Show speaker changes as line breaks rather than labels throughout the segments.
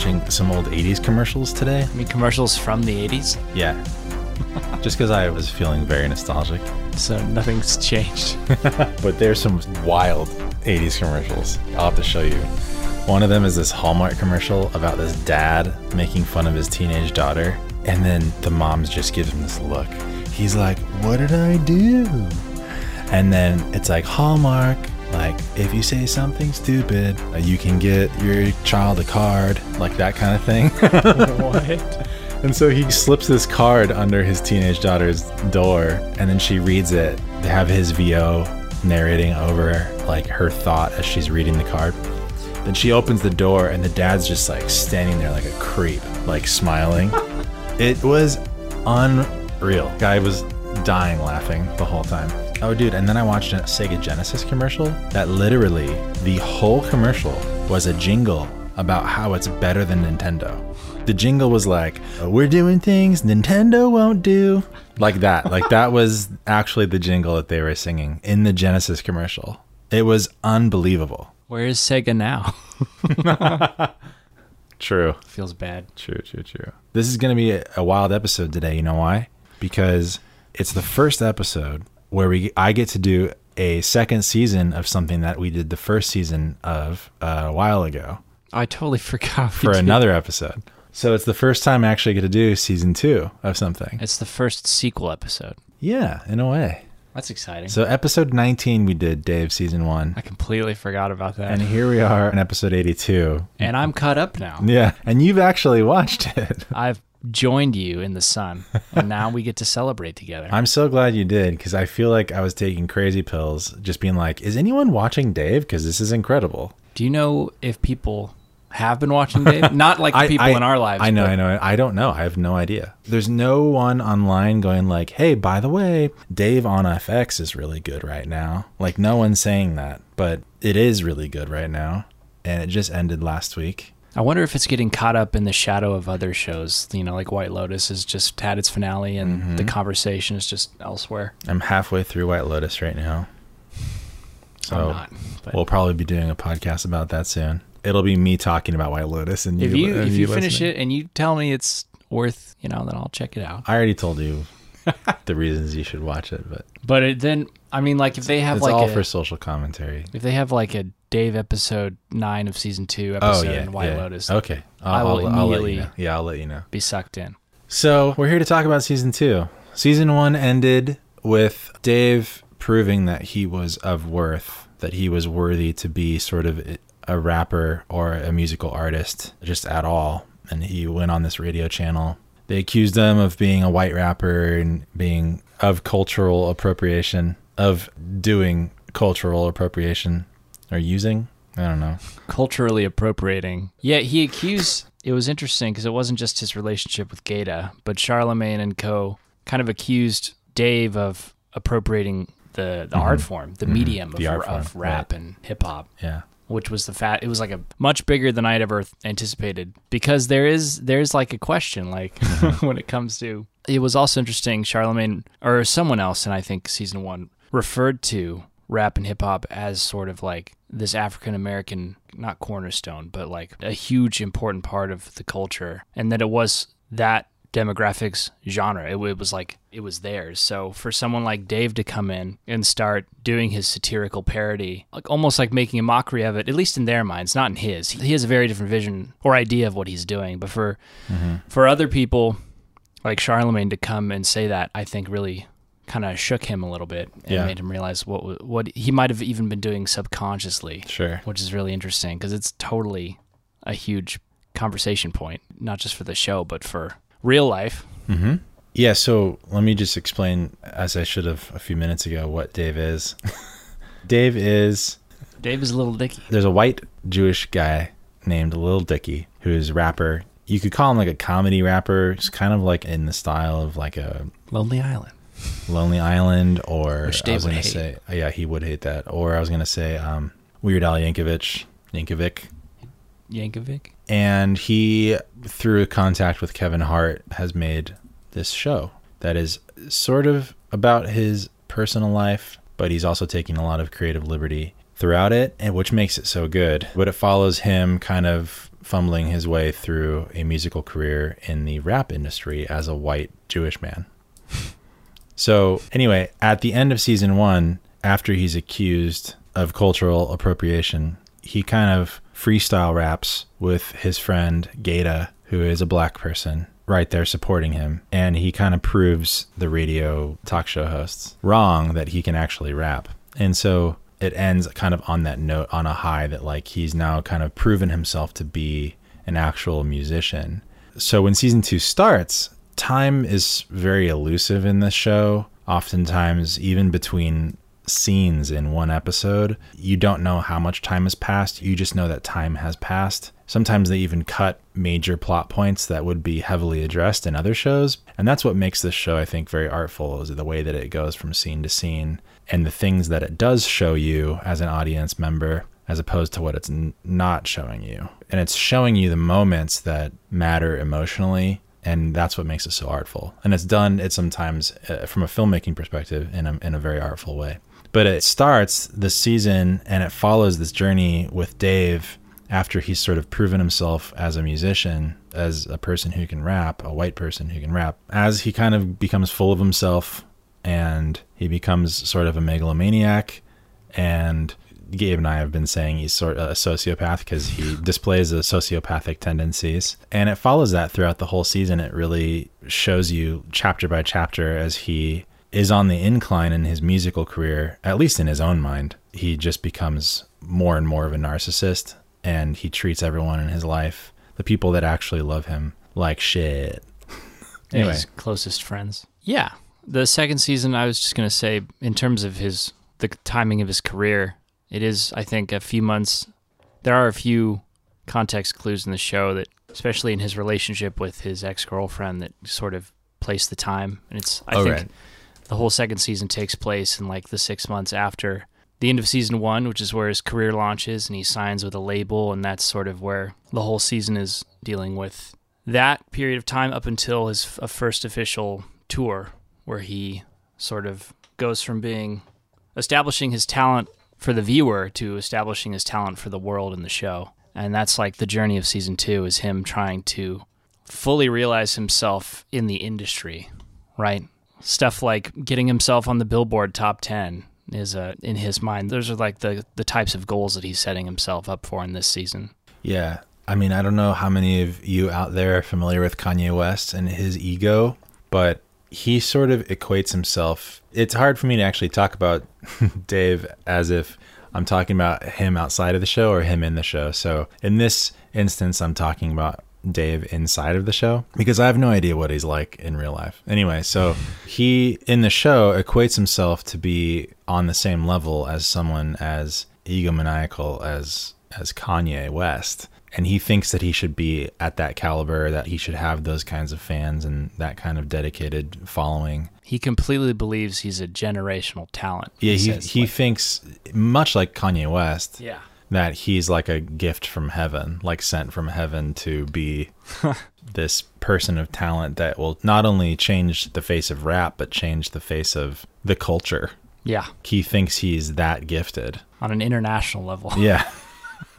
watching some old 80s commercials today.
I mean, commercials from the 80s,
Yeah. Just because I was feeling very nostalgic.
so nothing's changed.
But there's some wild 80s commercials. I'll have to show you. One of them is this Hallmark commercial about this dad making fun of his teenage daughter. And then the mom just gives him this look. He's like, What did I do? And then it's like, Hallmark, like, if you say something stupid, uh, you can get your child a card, like that kind of thing.
what?
And so he slips this card under his teenage daughter's door, and then she reads it. They have his VO narrating over like her thought as she's reading the card. Then she opens the door, and the dad's just like standing there like a creep, like smiling. it was unreal. Guy was dying laughing the whole time. Oh, dude! And then I watched a Sega Genesis commercial that literally the whole commercial was a jingle about how it's better than Nintendo. The jingle was like, "We're doing things Nintendo won't do," like that. Like that was actually the jingle that they were singing in the Genesis commercial. It was unbelievable.
Where is Sega now?
True.
Feels bad.
True, true, true. This is going to be a, a wild episode today. You know why? Because it's the first episode where we I get to do a second season of something that we did the first season of uh, a while ago
I totally forgot.
for
did-
another episode. So it's the first time I actually get to do season two of something.
It's the first sequel episode.
Yeah, in a way.
That's exciting.
So episode 19 we did Dave season 1.
I completely forgot about that.
And
And,
here we are in episode 82.
And I'm caught up now.
Yeah, and you've actually watched it.
I've joined you in the sun, and now we get to celebrate together.
I'm so glad you did because I feel like I was taking crazy pills, just being like, "Is anyone watching Dave? Because this is incredible."
Do you know if people have been watching Dave? Not like the people in our lives.
I know,
but
I know. I don't know. I have no idea. There's no one online going like, "Hey, by the way, Dave on FX is really good right now." Like, no one's saying that, but it is really good right now, and it just ended last week.
I wonder if it's getting caught up in the shadow of other shows. You know, like White Lotus has just had its finale, and
Mm-hmm.
the conversation is just elsewhere.
I'm halfway through White Lotus right now, so
I'm not.
We'll probably be doing a podcast about that soon. It'll be me talking about White Lotus, and
if you
and
if you finish
listening.
it and you tell me it's worth, you know, then I'll check it out.
I already told you the reasons you should watch it, but
But it, then, I mean, like if they have
it's
like
all
a,
for social commentary.
if they have like a Dave episode nine of season two oh, episode
oh yeah,
in White
yeah.
Lotus,
Okay,
I
I'll, I'll, I'll let you know. Yeah, I'll let you know.
be sucked in.
So we're here to talk about season two. Season one ended with Dave proving that he was of worth, that he was worthy to be sort of a rapper or a musical artist, just at all. And he went on this radio channel. They accused him of being a white rapper and being of cultural appropriation, of doing cultural appropriation or using. I don't know.
culturally appropriating. Yeah, he accused. It was interesting because it wasn't just his relationship with Gata, but Charlamagne and Co. kind of accused Dave of appropriating the the art form, the medium
Mm-hmm. The
of,
art
of
form,
rap and hip hop.
Yeah.
Which was the fat? It was like a much bigger than I'd ever anticipated because there is there's like a question like
Mm-hmm.
when it comes to. It was also interesting. Charlamagne or someone else, and I think season one referred to rap and hip hop as sort of like this African American, not cornerstone, but like a huge important part of the culture, and that it was that demographics genre. It, it was like it was theirs. So for someone like Dave to come in and start doing his satirical parody, like almost like making a mockery of it, at least in their minds, not in his. He has a very different vision or idea of what he's doing. But for mm-hmm. for other people like Charlamagne to come and say that, I think really kind of shook him a little bit and
Yeah.
made him realize what what he might have even been doing subconsciously,
Sure.
which is really interesting because it's totally a huge conversation point, not just for the show but for real life.
Mm-hmm. Yeah, so let me just explain, as I should have a few minutes ago, what Dave is. Dave is
Dave is a Lil Dicky.
there's a white Jewish guy named Lil Dicky who's a rapper. You could call him like a comedy rapper. It's kind of like in the style of like a
Lonely Island.
Lonely Island, or
Which
I was gonna
hate.
say, yeah, he would hate that. Or I was gonna say, um, Weird Al Yankovic, Yankovic,
Yankovic.
and he through contact with Kevin Hart has made this show that is sort of about his personal life but he's also taking a lot of creative liberty throughout it and which makes it so good but it follows him kind of fumbling his way through a musical career in the rap industry as a white Jewish man. So, anyway, at the end of season one, after he's accused of cultural appropriation, he kind of freestyle raps with his friend Gata, who is a black person, right there supporting him. And he kind of proves the radio talk show hosts wrong that he can actually rap. And so it ends kind of on that note, on a high that like he's now kind of proven himself to be an actual musician. So when season two starts, time is very elusive in this show. Oftentimes, even between scenes in one episode, you don't know how much time has passed. You just know that time has passed. Sometimes they even cut major plot points that would be heavily addressed in other shows. And that's what makes this show, I think, very artful is the way that it goes from scene to scene and the things that it does show you as an audience member as opposed to what it's n- not showing you. And it's showing you the moments that matter emotionally and that's what makes it so artful. And it's done it sometimes uh, from a filmmaking perspective in a, in a very artful way. But it starts this season and it follows this journey with Dave after he's sort of proven himself as a musician, as a person who can rap, a white person who can rap. As he kind of becomes full of himself and he becomes sort of a megalomaniac and Gabe and I have been saying he's sort of a sociopath because he displays the sociopathic tendencies. And it follows that throughout the whole season. It really shows you chapter by chapter as he is on the incline in his musical career, at least in his own mind. He just becomes more and more of a narcissist and he treats everyone in his life, the people that actually love him, like shit.
anyway, his closest friends. Yeah. The second season, I was just going to say, in terms of his, the timing of his career, it is, I think, a few months. There are a few context clues in the show that, especially in his relationship with his ex girlfriend, that sort of place the time. And it's, I
Oh,
think,
right.
the whole second season takes place in like the six months after the end of season one, which is where his career launches and he signs with a label, and that's sort of where the whole season is dealing with that period of time up until his f- first official tour, where he sort of goes from being establishing his talent for the viewer to establishing his talent for the world in the show. And that's like the journey of season two is him trying to fully realize himself in the industry, right? Stuff like getting himself on the Billboard top 10 is uh, in his mind. Those are like the, the types of goals that he's setting himself up for in this season.
Yeah. I mean, I don't know how many of you out there are familiar with Kanye West and his ego, but he sort of equates himself. It's hard for me to actually talk about Dave as if I'm talking about him outside of the show or him in the show. So in this instance, I'm talking about Dave inside of the show because I have no idea what he's like in real life. Anyway, so he in the show equates himself to be on the same level as someone as egomaniacal as as Kanye West. And he thinks that he should be at that caliber, that he should have those kinds of fans and that kind of dedicated following.
He completely believes he's a generational talent.
Yeah, he,
says,
he
like-
thinks much like Kanye West
yeah.
that he's like a gift from heaven, like sent from heaven to be this person of talent that will not only change the face of rap, but change the face of the culture.
Yeah.
He thinks he's that gifted.
On an international level.
Yeah.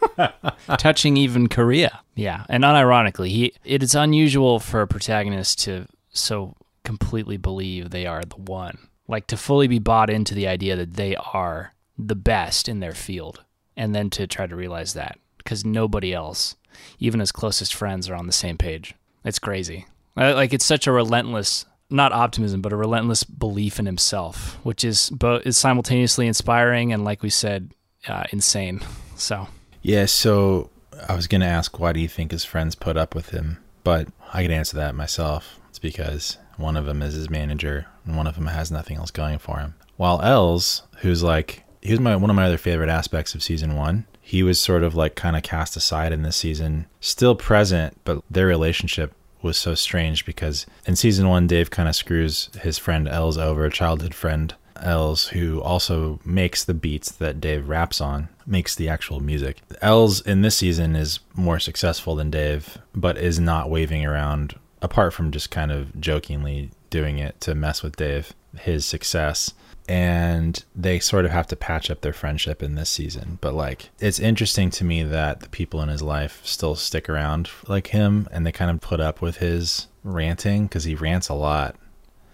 touching even Korea. Yeah, and unironically, he it is unusual for a protagonist to so completely believe they are the one, like to fully be bought into the idea that they are the best in their field, and then to try to realize that because nobody else, even his closest friends, are on the same page. It's crazy. Like it's such a relentless. Not optimism, but a relentless belief in himself, which is both is simultaneously inspiring and, like we said, uh, insane. So
Yeah, so I was going to ask why do you think his friends put up with him? But I could answer that myself. It's because one of them is his manager and one of them has nothing else going for him. While Elz, who's like he was my one of my other favorite aspects of season 1, he was sort of like kind of cast aside in this season, still present, but their relationship was so strange because in season 1 Dave kind of screws his friend Elz over, a childhood friend Elz, who also makes the beats that Dave raps on, makes the actual music. Elz in this season is more successful than Dave, but is not waving around, apart from just kind of jokingly doing it to mess with Dave, his success. and they sort of have to patch up their friendship in this season. But like, it's interesting to me that the people in his life still stick around like him, and they kind of put up with his ranting because he rants a lot.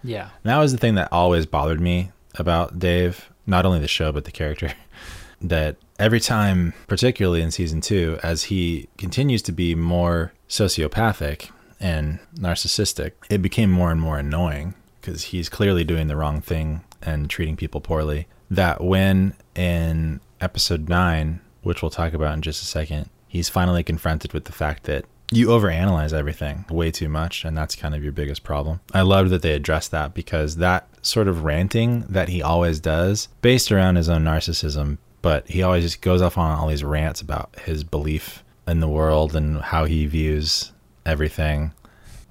Yeah.
And that was the thing that always bothered me about Dave, not only the show but the character. that every time, particularly in season two, as he continues to be more sociopathic and narcissistic, it became more and more annoying because he's clearly doing the wrong thing and treating people poorly. That when in episode nine, which we'll talk about in just a second, he's finally confronted with the fact that you overanalyze everything way too much, and that's kind of your biggest problem. I loved that they addressed that because that sort of ranting that he always does, based around his own narcissism, but he always just goes off on all these rants about his belief in the world and how he views everything.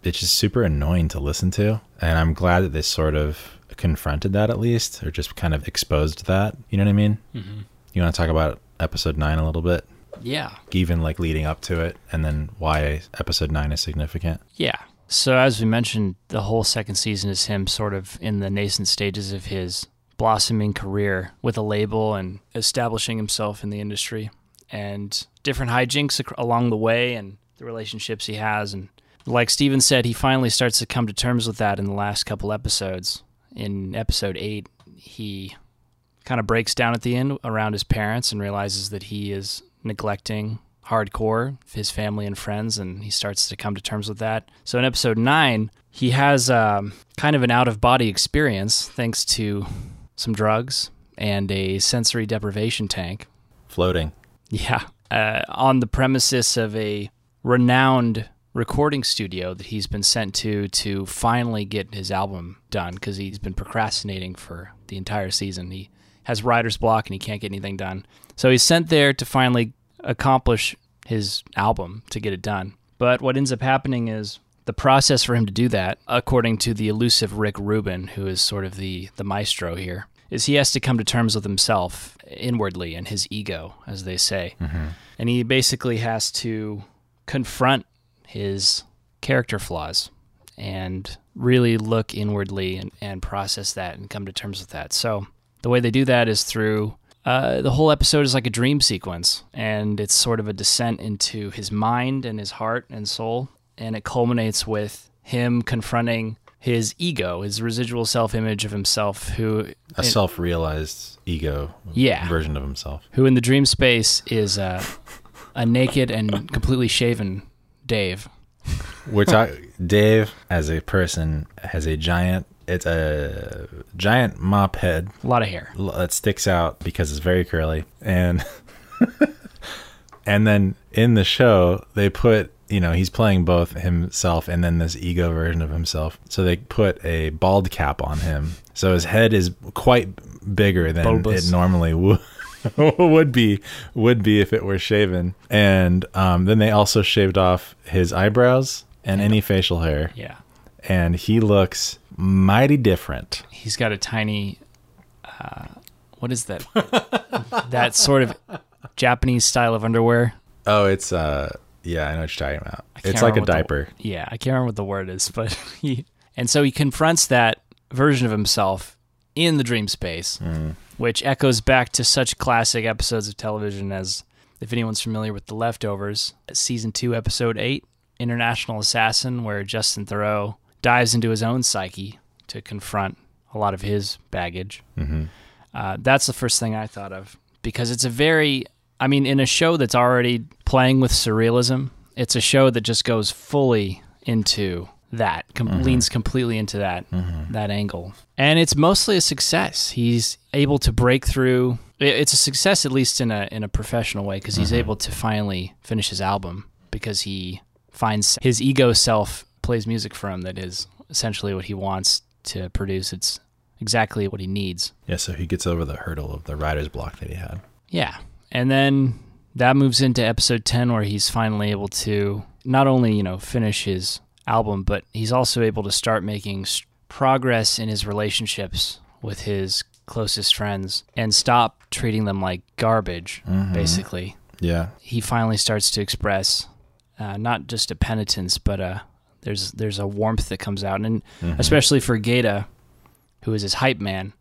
It's just super annoying to listen to. And I'm glad that they sort of confronted that at least, or just kind of exposed that. You know what I mean?
Mm-hmm.
You want to talk about episode nine a little bit?
Yeah.
Even like leading up to it, and then why episode nine is significant.
Yeah. So as we mentioned, the whole second season is him sort of in the nascent stages of his blossoming career with a label and establishing himself in the industry and different hijinks along the way and the relationships he has and like Steven said he finally starts to come to terms with that in the last couple episodes in episode 8 he kind of breaks down at the end around his parents and realizes that he is neglecting hardcore his family and friends and he starts to come to terms with that. So in episode 9 he has um, kind of an out of body experience thanks to some drugs and a sensory deprivation tank.
Floating.
yeah. Uh, on the premises of a renowned recording studio that he's been sent to to finally get his album done because he's been procrastinating for the entire season. He has writer's block and he can't get anything done so he's sent there to finally accomplish his album to get it done. But what ends up happening is the process for him to do that, according to the elusive Rick Rubin, who is sort of the, the maestro here, is he has to come to terms with himself inwardly and his ego, as they say. Mm-hmm. And he basically has to confront his character flaws and really look inwardly and, and process that and come to terms with that. So the way they do that is through uh, the whole episode is like a dream sequence, and it's sort of a descent into his mind and his heart and soul, and it culminates with him confronting his ego, his residual self-image of himself, who
A self realized ego
Yeah.
version of himself.
who in the dream space is uh, a naked and completely shaven Dave.
We're talking Dave as a person has a giant it's a giant mop head
A lot of hair.
that sticks out because it's very curly and and then in the show they put you know he's playing both himself and then this ego version of himself so they put a bald cap on him so his head is quite bigger than
Bulbous.
it normally would would be would be if it were shaven and um, then they also shaved off his eyebrows and any facial hair
Yeah.
and he looks mighty different
He's got a tiny, uh, what is that? that sort of Japanese style of underwear.
Oh, it's uh yeah, I know what you're talking about. It's like a
what the-
diaper.
Yeah, I can't remember what the word is, but he and so he confronts that version of himself in the dream space, which echoes back to such classic episodes of television as if anyone's familiar with The Leftovers, season 2 episode 8, International Assassin where Justin Theroux dives into his own psyche to confront a lot of his baggage.
hmm
Uh, that's the first thing I thought of because it's a very, I mean, in a show that's already playing with surrealism, it's a show that just goes fully into that, com- leans completely into that that angle, and it's mostly a success. He's able to break through. It's a success at least in a in a professional way because he's able to finally finish his album because he finds his ego self plays music for him that is essentially what he wants to produce. It's exactly what he needs.
Yeah, so he gets over the hurdle of the writer's block that he had.
Yeah. And then that moves into episode 10 where he's finally able to not only, you know, finish his album, but he's also able to start making progress in his relationships with his closest friends and stop treating them like garbage, basically.
Yeah.
He finally starts to express uh, not just a penitence, but a there's there's a warmth that comes out, and mm-hmm. especially for Gata, who is his hype man,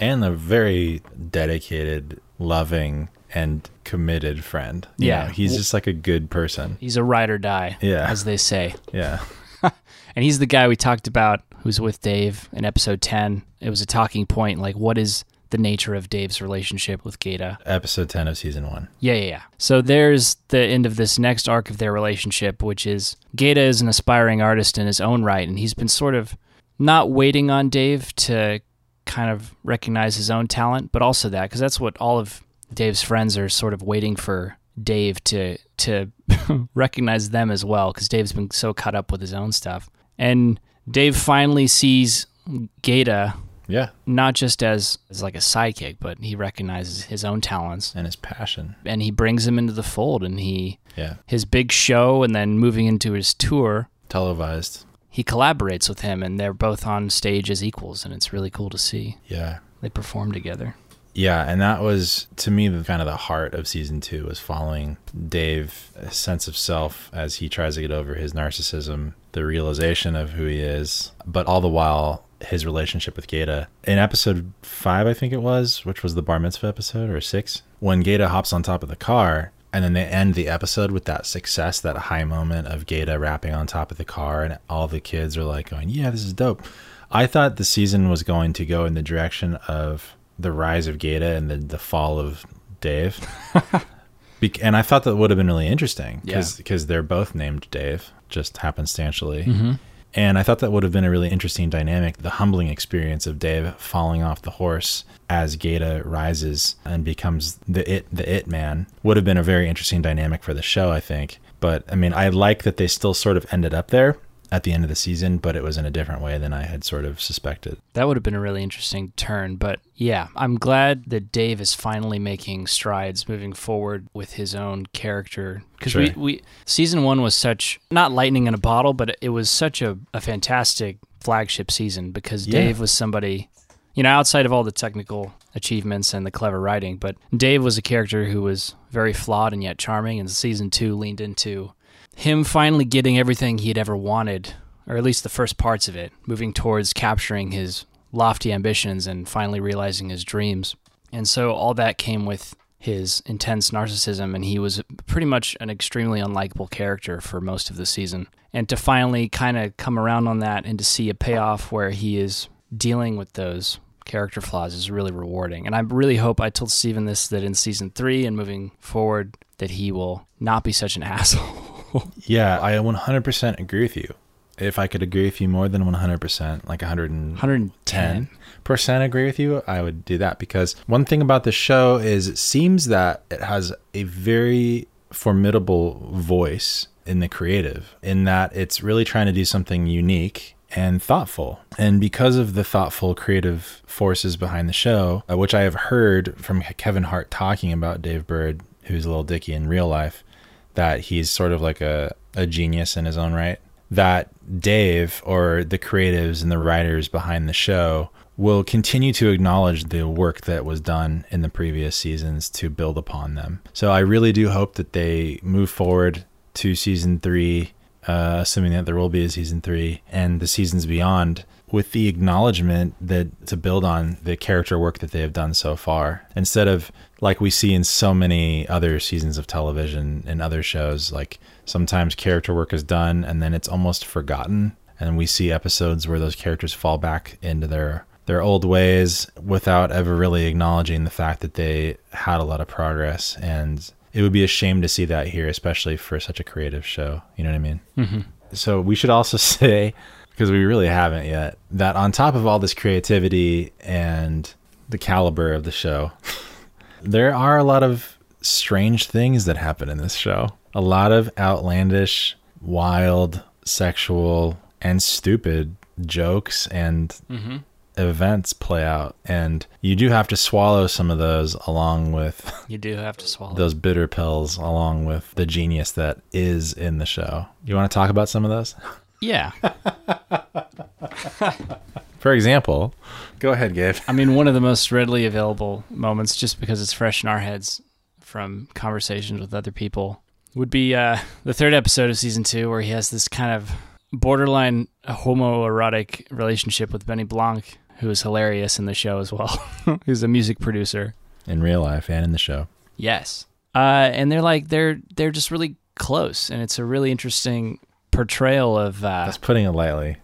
and a very dedicated, loving, and committed friend. You
Yeah.
know, he's just like a good person.
He's a ride or die,
Yeah.
as they say.
Yeah.
And he's the guy we talked about who's with Dave in episode 10. It was a talking point like, what is the nature of Dave's relationship with Gata?
Episode 10 of season one.
Yeah, yeah, yeah. So there's the end of this next arc of their relationship, which is Gata is an aspiring artist in his own right, and he's been sort of not waiting on Dave to kind of recognize his own talent, but also that because that's what all of Dave's friends are sort of waiting for Dave to to recognize them as well because Dave's been so caught up with his own stuff. And Dave finally sees Gata
Yeah.
not just as, as like a sidekick, but he recognizes his own talents
And his passion.
and he brings him into the fold and he
Yeah.
his big show and then moving into his tour
Televised.
he collaborates with him and they're both on stage as equals and it's really cool to see
Yeah.
they perform together
Yeah, and that was to me the kind of the heart of season two was following Dave a sense of self as he tries to get over his narcissism, the realization of who he is, but all the while his relationship with Gata. In episode five, I think it was, which was the bar mitzvah episode or six, when Gata hops on top of the car. And then they end the episode with that success, that high moment of Gata rapping on top of the car, and all the kids are like going, "Yeah, this is dope." I thought the season was going to go in the direction of the rise of Gata and the, the fall of Dave. Bec- and I thought that would have been really interesting because they're both named Dave, just happenstantially. Mm-hmm. And I thought that would have been a really interesting dynamic the humbling experience of Dave falling off the horse as Gata rises and becomes the it the it man would have been a very interesting dynamic for the show, I think. But I mean, I like that they still sort of ended up there at the end of the season, but it was in a different way than I had sort of suspected.
that would have been a really interesting turn but yeah i'm glad that dave is finally making strides moving forward with his own character because
Sure.
we, we season one was such not lightning in a bottle but it was such a, a fantastic flagship season because
Yeah.
dave was somebody you know outside of all the technical achievements and the clever writing but dave was a character who was very flawed and yet charming and season two leaned into him finally getting everything he had ever wanted, or at least the first parts of it, moving towards capturing his lofty ambitions and finally realizing his dreams. And so all that came with his intense narcissism, and he was pretty much an extremely unlikable character for most of the season. And to finally kind of come around on that and to see a payoff where he is dealing with those character flaws is really rewarding. And I really hope I told Steven this that in season three and moving forward that he will not be such an asshole.
Yeah, I 100% agree with you. If I could agree with you more than 100%, like 110
110.
percent agree with you, I would do that because one thing about the show is it seems that it has a very formidable voice in the creative, in that it's really trying to do something unique and thoughtful. And because of the thoughtful creative forces behind the show, uh, which I have heard from Kevin Hart talking about Dave Burd, who's a Lil Dicky in real life, that he's sort of like a, a genius in his own right. That Dave or the creatives and the writers behind the show will continue to acknowledge the work that was done in the previous seasons to build upon them. So I really do hope that they move forward to season three, uh, assuming that there will be a season three and the seasons beyond, with the acknowledgement that to build on the character work that they have done so far, instead of like we see in so many other seasons of television and other shows, like sometimes character work is done and then it's almost forgotten, and we see episodes where those characters fall back into their their old ways without ever really acknowledging the fact that they had a lot of progress and it would be a shame to see that here especially for such a creative show you know what i mean
Mm-hmm.
so we should also say because we really haven't yet that on top of all this creativity and the caliber of the show there are a lot of strange things that happen in this show a lot of outlandish wild sexual and stupid jokes and
Mm-hmm.
events play out and you do have to swallow some of those along with
You do have to swallow.
those bitter pills along with the genius that is in the show you want to talk about some of those
yeah.
for example go ahead gabe
I mean, one of the most readily available moments, just because it's fresh in our heads from conversations with other people, would be uh, the third episode of season two, where he has this kind of borderline homoerotic relationship with Benny Blanco, who is hilarious in the show as well, who's a music producer.
In real life and in the show.
Yes. Uh, and they're like they're they're just really close, and it's a really interesting portrayal of uh,
That's putting it lightly.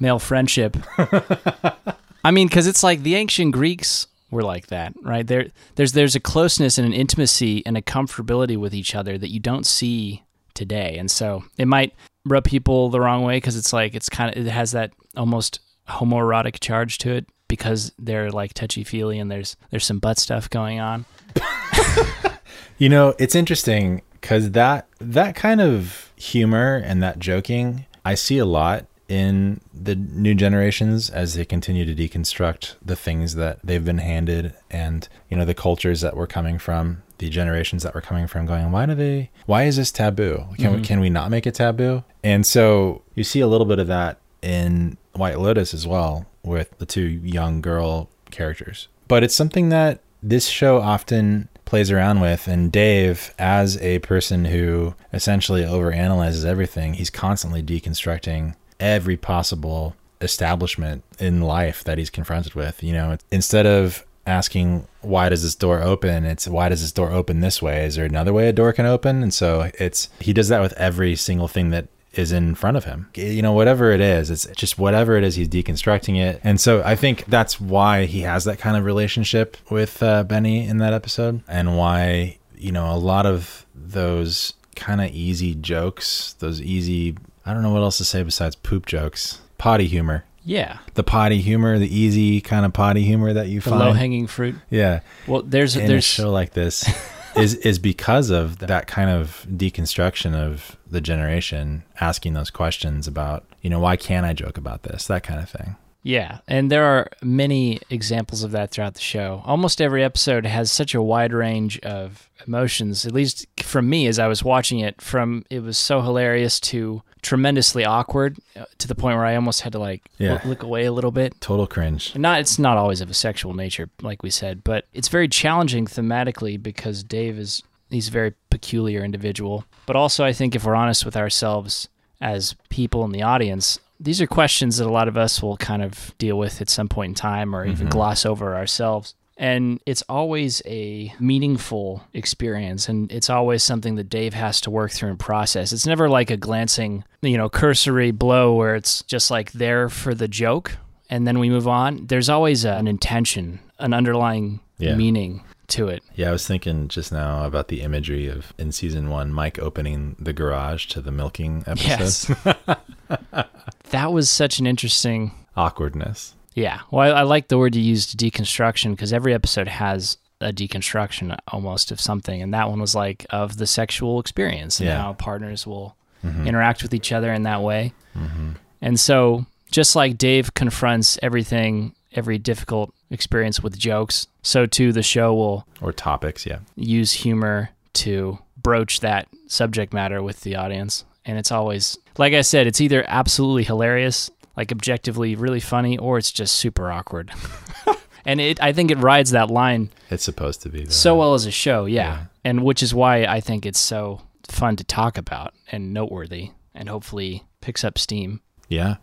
Male friendship. I mean, because it's like the ancient Greeks were like that, right? There, there's there's a closeness and an intimacy and a comfortability with each other that you don't see today, and so it might rub people the wrong way because it's like it's kind of it has that almost homoerotic charge to it because they're like touchy feely and there's there's some butt stuff going on.
You know, it's interesting because that that kind of humor and that joking I see a lot in the new generations as they continue to deconstruct the things that they've been handed and you know the cultures that we're coming from the generations that we're coming from going why do they why is this taboo? Can we mm-hmm. can we not make it taboo? And so you see a little bit of that in white lotus as well with the two young girl characters. But it's something that this show often plays around with and Dave as a person who essentially overanalyzes everything he's constantly deconstructing every possible establishment in life that he's confronted with you know instead of asking why does this door open it's why does this door open this way is there another way a door can open and so it's he does that with every single thing that is in front of him. You know, whatever it is, it's just whatever it is, he's deconstructing it. And so I think that's why he has that kind of relationship with uh, Benny in that episode, and why, you know, a lot of those kind of easy jokes, those easy, I don't know what else to say besides poop jokes, potty humor.
Yeah,
The potty humor, the easy kind of potty humor that you
the
find.
low hanging fruit.
yeah.
Well, there's
In a show like this is is because of that kind of deconstruction of the generation asking those questions about, you know, why can't I joke about this? That kind of thing.
Yeah, and there are many examples of that throughout the show. Almost every episode has such a wide range of emotions, at least from me as I was watching it, from it was so hilarious to tremendously awkward uh, to the point where I almost had to like
Yeah.
look, look away a little bit.
Total cringe.
Not it's not always of a sexual nature like we said, but it's very challenging thematically because Dave is he's a very peculiar individual. But also I think if we're honest with ourselves as people in the audience, these are questions that a lot of us will kind of deal with at some point in time or even mm-hmm. gloss over ourselves. And it's always a meaningful experience, and it's always something that Dave has to work through and process. It's never like a glancing, you know, cursory blow where it's just like there for the joke and then we move on. There's always a, an intention, an underlying
Yeah.
meaning to it.
Yeah, I was thinking just now about the imagery of in season one, Mike opening the garage to the milking episode.
Yes. that was such an interesting
Awkwardness.
Yeah. Well, I, I like the word you used, deconstruction, because every episode has a deconstruction almost of something. And that one was like of the sexual experience and
Yeah.
how partners will
Mhm.
interact with each other in that way.
Mhm.
And so, just like Dave confronts everything, every difficult experience with jokes, so too the show will
Or topics, yeah.
use humor to broach that subject matter with the audience. And it's always, like I said, it's either absolutely hilarious, like objectively really funny, or it's just super awkward. and it, I think it rides that line
It's supposed to be. Though.
so well as a show, yeah.
Yeah.
And which is why I think it's so fun to talk about and noteworthy and hopefully picks up steam.
Yeah.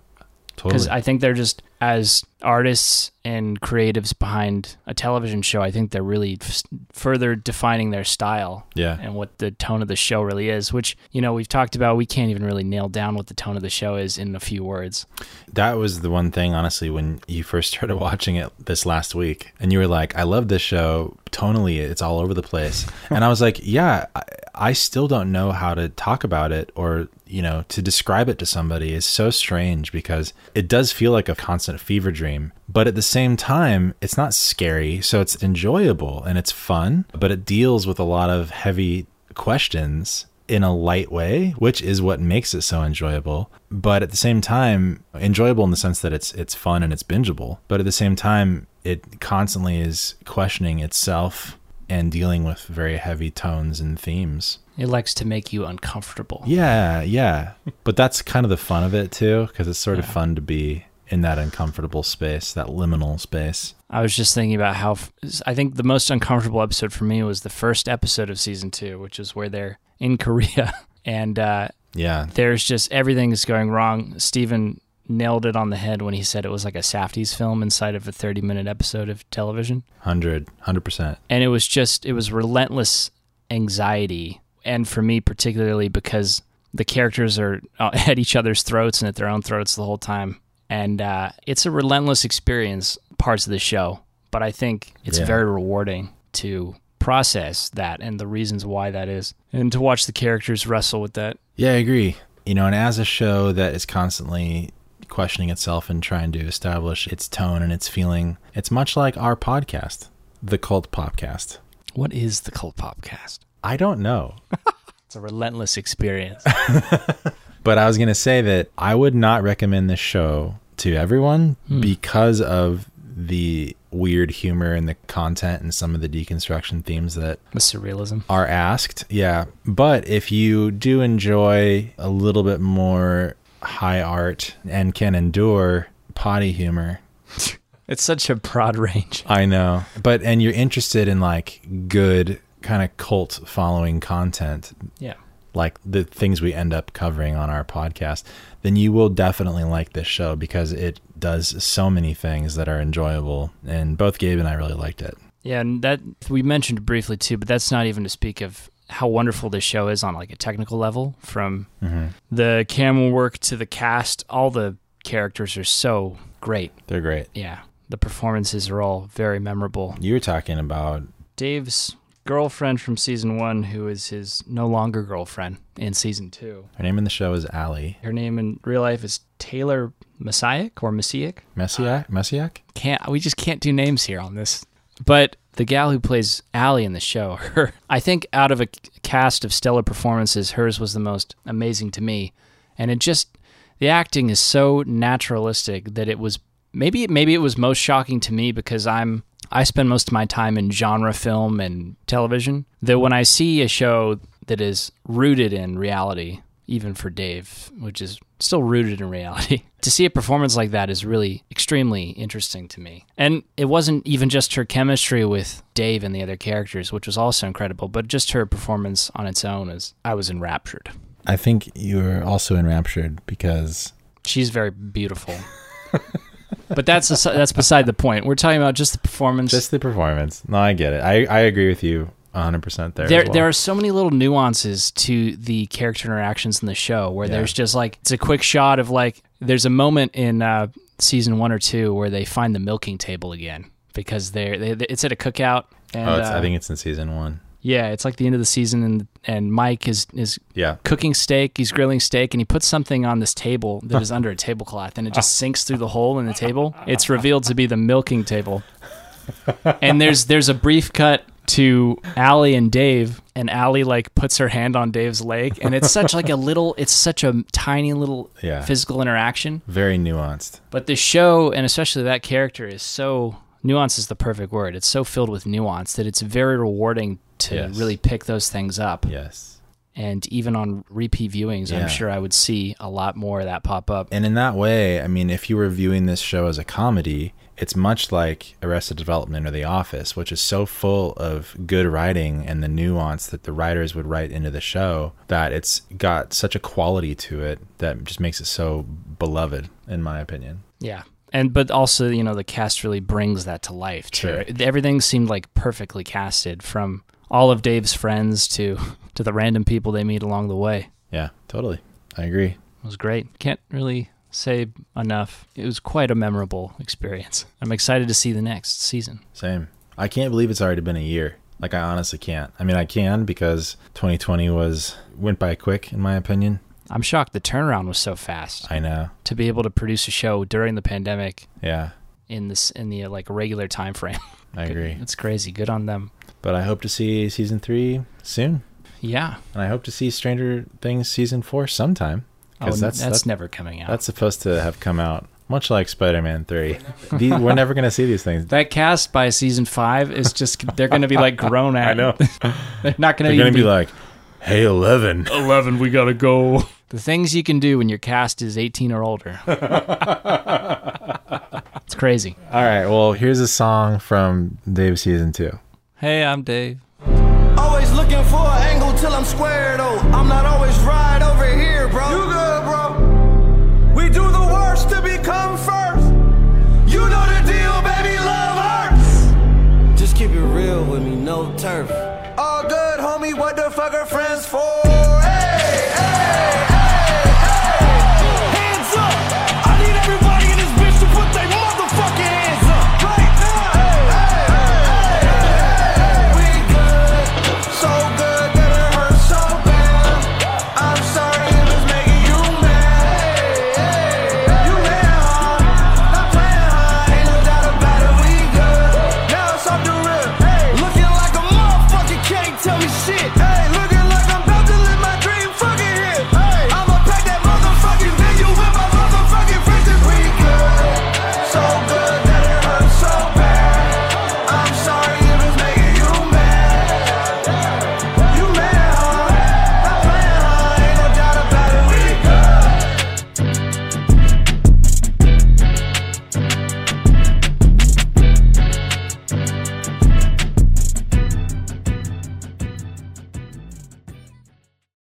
totally.
Because I think they're just, as artists and creatives behind a television show, I think they're really f- further defining their style
yeah.
and what the tone of the show really is, which, you know, we've talked about. We can't even really nail down what the tone of the show is in a few words.
That was the one thing, honestly, when you first started watching it this last week, and you were like, "I love this show. Tonally, it's all over the place." and I was like, "Yeah, I, I still don't know how to talk about it, or you know, to describe it to somebody is so strange because it does feel like a constant fever dream, but at the same time, it's not scary, so it's enjoyable and it's fun, but it deals with a lot of heavy questions." in a light way, which is what makes it so enjoyable. But at the same time, enjoyable in the sense that it's it's fun and it's bingeable. But at the same time, it constantly is questioning itself and dealing with very heavy tones and themes.
It likes to make you uncomfortable.
Yeah, yeah. But that's kind of the fun of it too, because it's sort of fun to be in that uncomfortable space, that liminal space.
I was just thinking about how I think the most uncomfortable episode for me was the first episode of season two, which is where they're in Korea and uh,
Yeah,
there's just everything is going wrong. Steven nailed it on the head when he said it was like a Safdie's film inside of a 30 minute episode of television.
100, 100%.
And it was just, it was relentless anxiety. And for me, particularly because the characters are uh, at each other's throats and at their own throats the whole time. And uh, it's a relentless experience, parts of the show. But I think it's
Yeah.
very rewarding to process that and the reasons why that is, and to watch the characters wrestle with that.
Yeah, I agree. You know, and as a show that is constantly questioning itself and trying to establish its tone and its feeling, it's much like our podcast, the Cult Popcast.
What is the Cult Popcast?
I don't know.
It's a relentless experience.
But I was going to say that I would not recommend this show to everyone hmm. because of the weird humor and the content and some of the deconstruction themes that
the surrealism.
are asked. Yeah. But if you do enjoy a little bit more high art and can endure potty humor,
It's such a broad range.
I know. But and you're interested in like good kind of cult following content,
Yeah.
like the things we end up covering on our podcast, then you will definitely like this show because it does so many things that are enjoyable. And both Gabe and I really liked it.
Yeah, and that we mentioned briefly too, but that's not even to speak of how wonderful this show is on like a technical level from
Mm-hmm.
the camera work to the cast. All the characters are so great.
They're great.
Yeah. The performances are all very memorable.
You were talking about
Dave's girlfriend from season one, who is his no longer girlfriend in season two.
her name in the show is Allie
Her name in real life is Taylor Messiah or Messiah.
Messiak. Messiak.
can't we just can't do names here on this. But the gal who plays Allie in the show, her I think out of a cast of stellar performances, hers was the most amazing to me. And it just the acting is so naturalistic that it was maybe maybe it was most shocking to me because I'm I spend most of my time in genre film and television. Though when I see a show that is rooted in reality, even for Dave, which is still rooted in reality, to see a performance like that is really extremely interesting to me. And it wasn't even just her chemistry with Dave and the other characters, which was also incredible, but just her performance on its own is I was enraptured.
I think you were also enraptured because
She's very beautiful. but that's that's beside the point. We're talking about just the performance.
just the performance. No, I get it. I, I agree with you 100% there.
there
well.
there are so many little nuances to the character interactions in the show where
Yeah.
there's just like it's a quick shot of like there's a moment in uh, season one or two where they find the milking table again because they're they, it's at a cookout and
oh,
uh,
I think it's in season one.
Yeah it's like the end of the season and and Mike is is
Yeah.
cooking steak he's grilling steak and he puts something on this table that is under a tablecloth and it just sinks through the hole in the table it's revealed to be the milking table and there's there's a brief cut to Allie and Dave and Allie like puts her hand on Dave's leg and it's such like a little it's such a tiny little
Yeah.
physical interaction
Very nuanced.
but the show and especially that character is so nuance is the perfect word it's so filled with nuance that it's very rewarding to
Yes.
really pick those things up
Yes.
and even on repeat viewings,
Yeah.
I'm sure I would see a lot more of that pop up.
And in that way, I mean, if you were viewing this show as a comedy, it's much like Arrested Development or The Office, which is so full of good writing and the nuance that the writers would write into the show that it's got such a quality to it that just makes it so beloved, in my opinion.
Yeah. And but also, you know, the cast really brings that to life too.
Sure.
Everything seemed like perfectly casted from all of Dave's friends to to the random people they meet along the way.
Yeah, totally. I agree.
It was great. Can't really say enough. It was quite a memorable experience. I'm excited to see the next season.
Same. I can't believe it's already been a year. Like I honestly can't. I mean, I can because 2020 was went by quick in my opinion.
I'm shocked the turnaround was so fast.
I know.
To be able to produce a show during the pandemic
Yeah,
in this in the like regular time frame.
I agree.
It's crazy. Good on them.
But I hope to see season 3 soon.
Yeah.
And I hope to see Stranger Things season 4 sometime.
Oh, that's
that's
that's never coming out.
That's supposed to have come out much like Spider-Man 3. The- we're never going to see these things.
that cast by season five is just they're going to be like grown at.
I know.
they're not going
They're
to
going to be like, "Hey, 11."
eleven. We gotta go. The things you can do when your cast is eighteen or older. it's crazy.
All right, well, here's a song from Dave season 2.
Hey, I'm Dave.
Always looking for an angle till I'm though. I'm not always right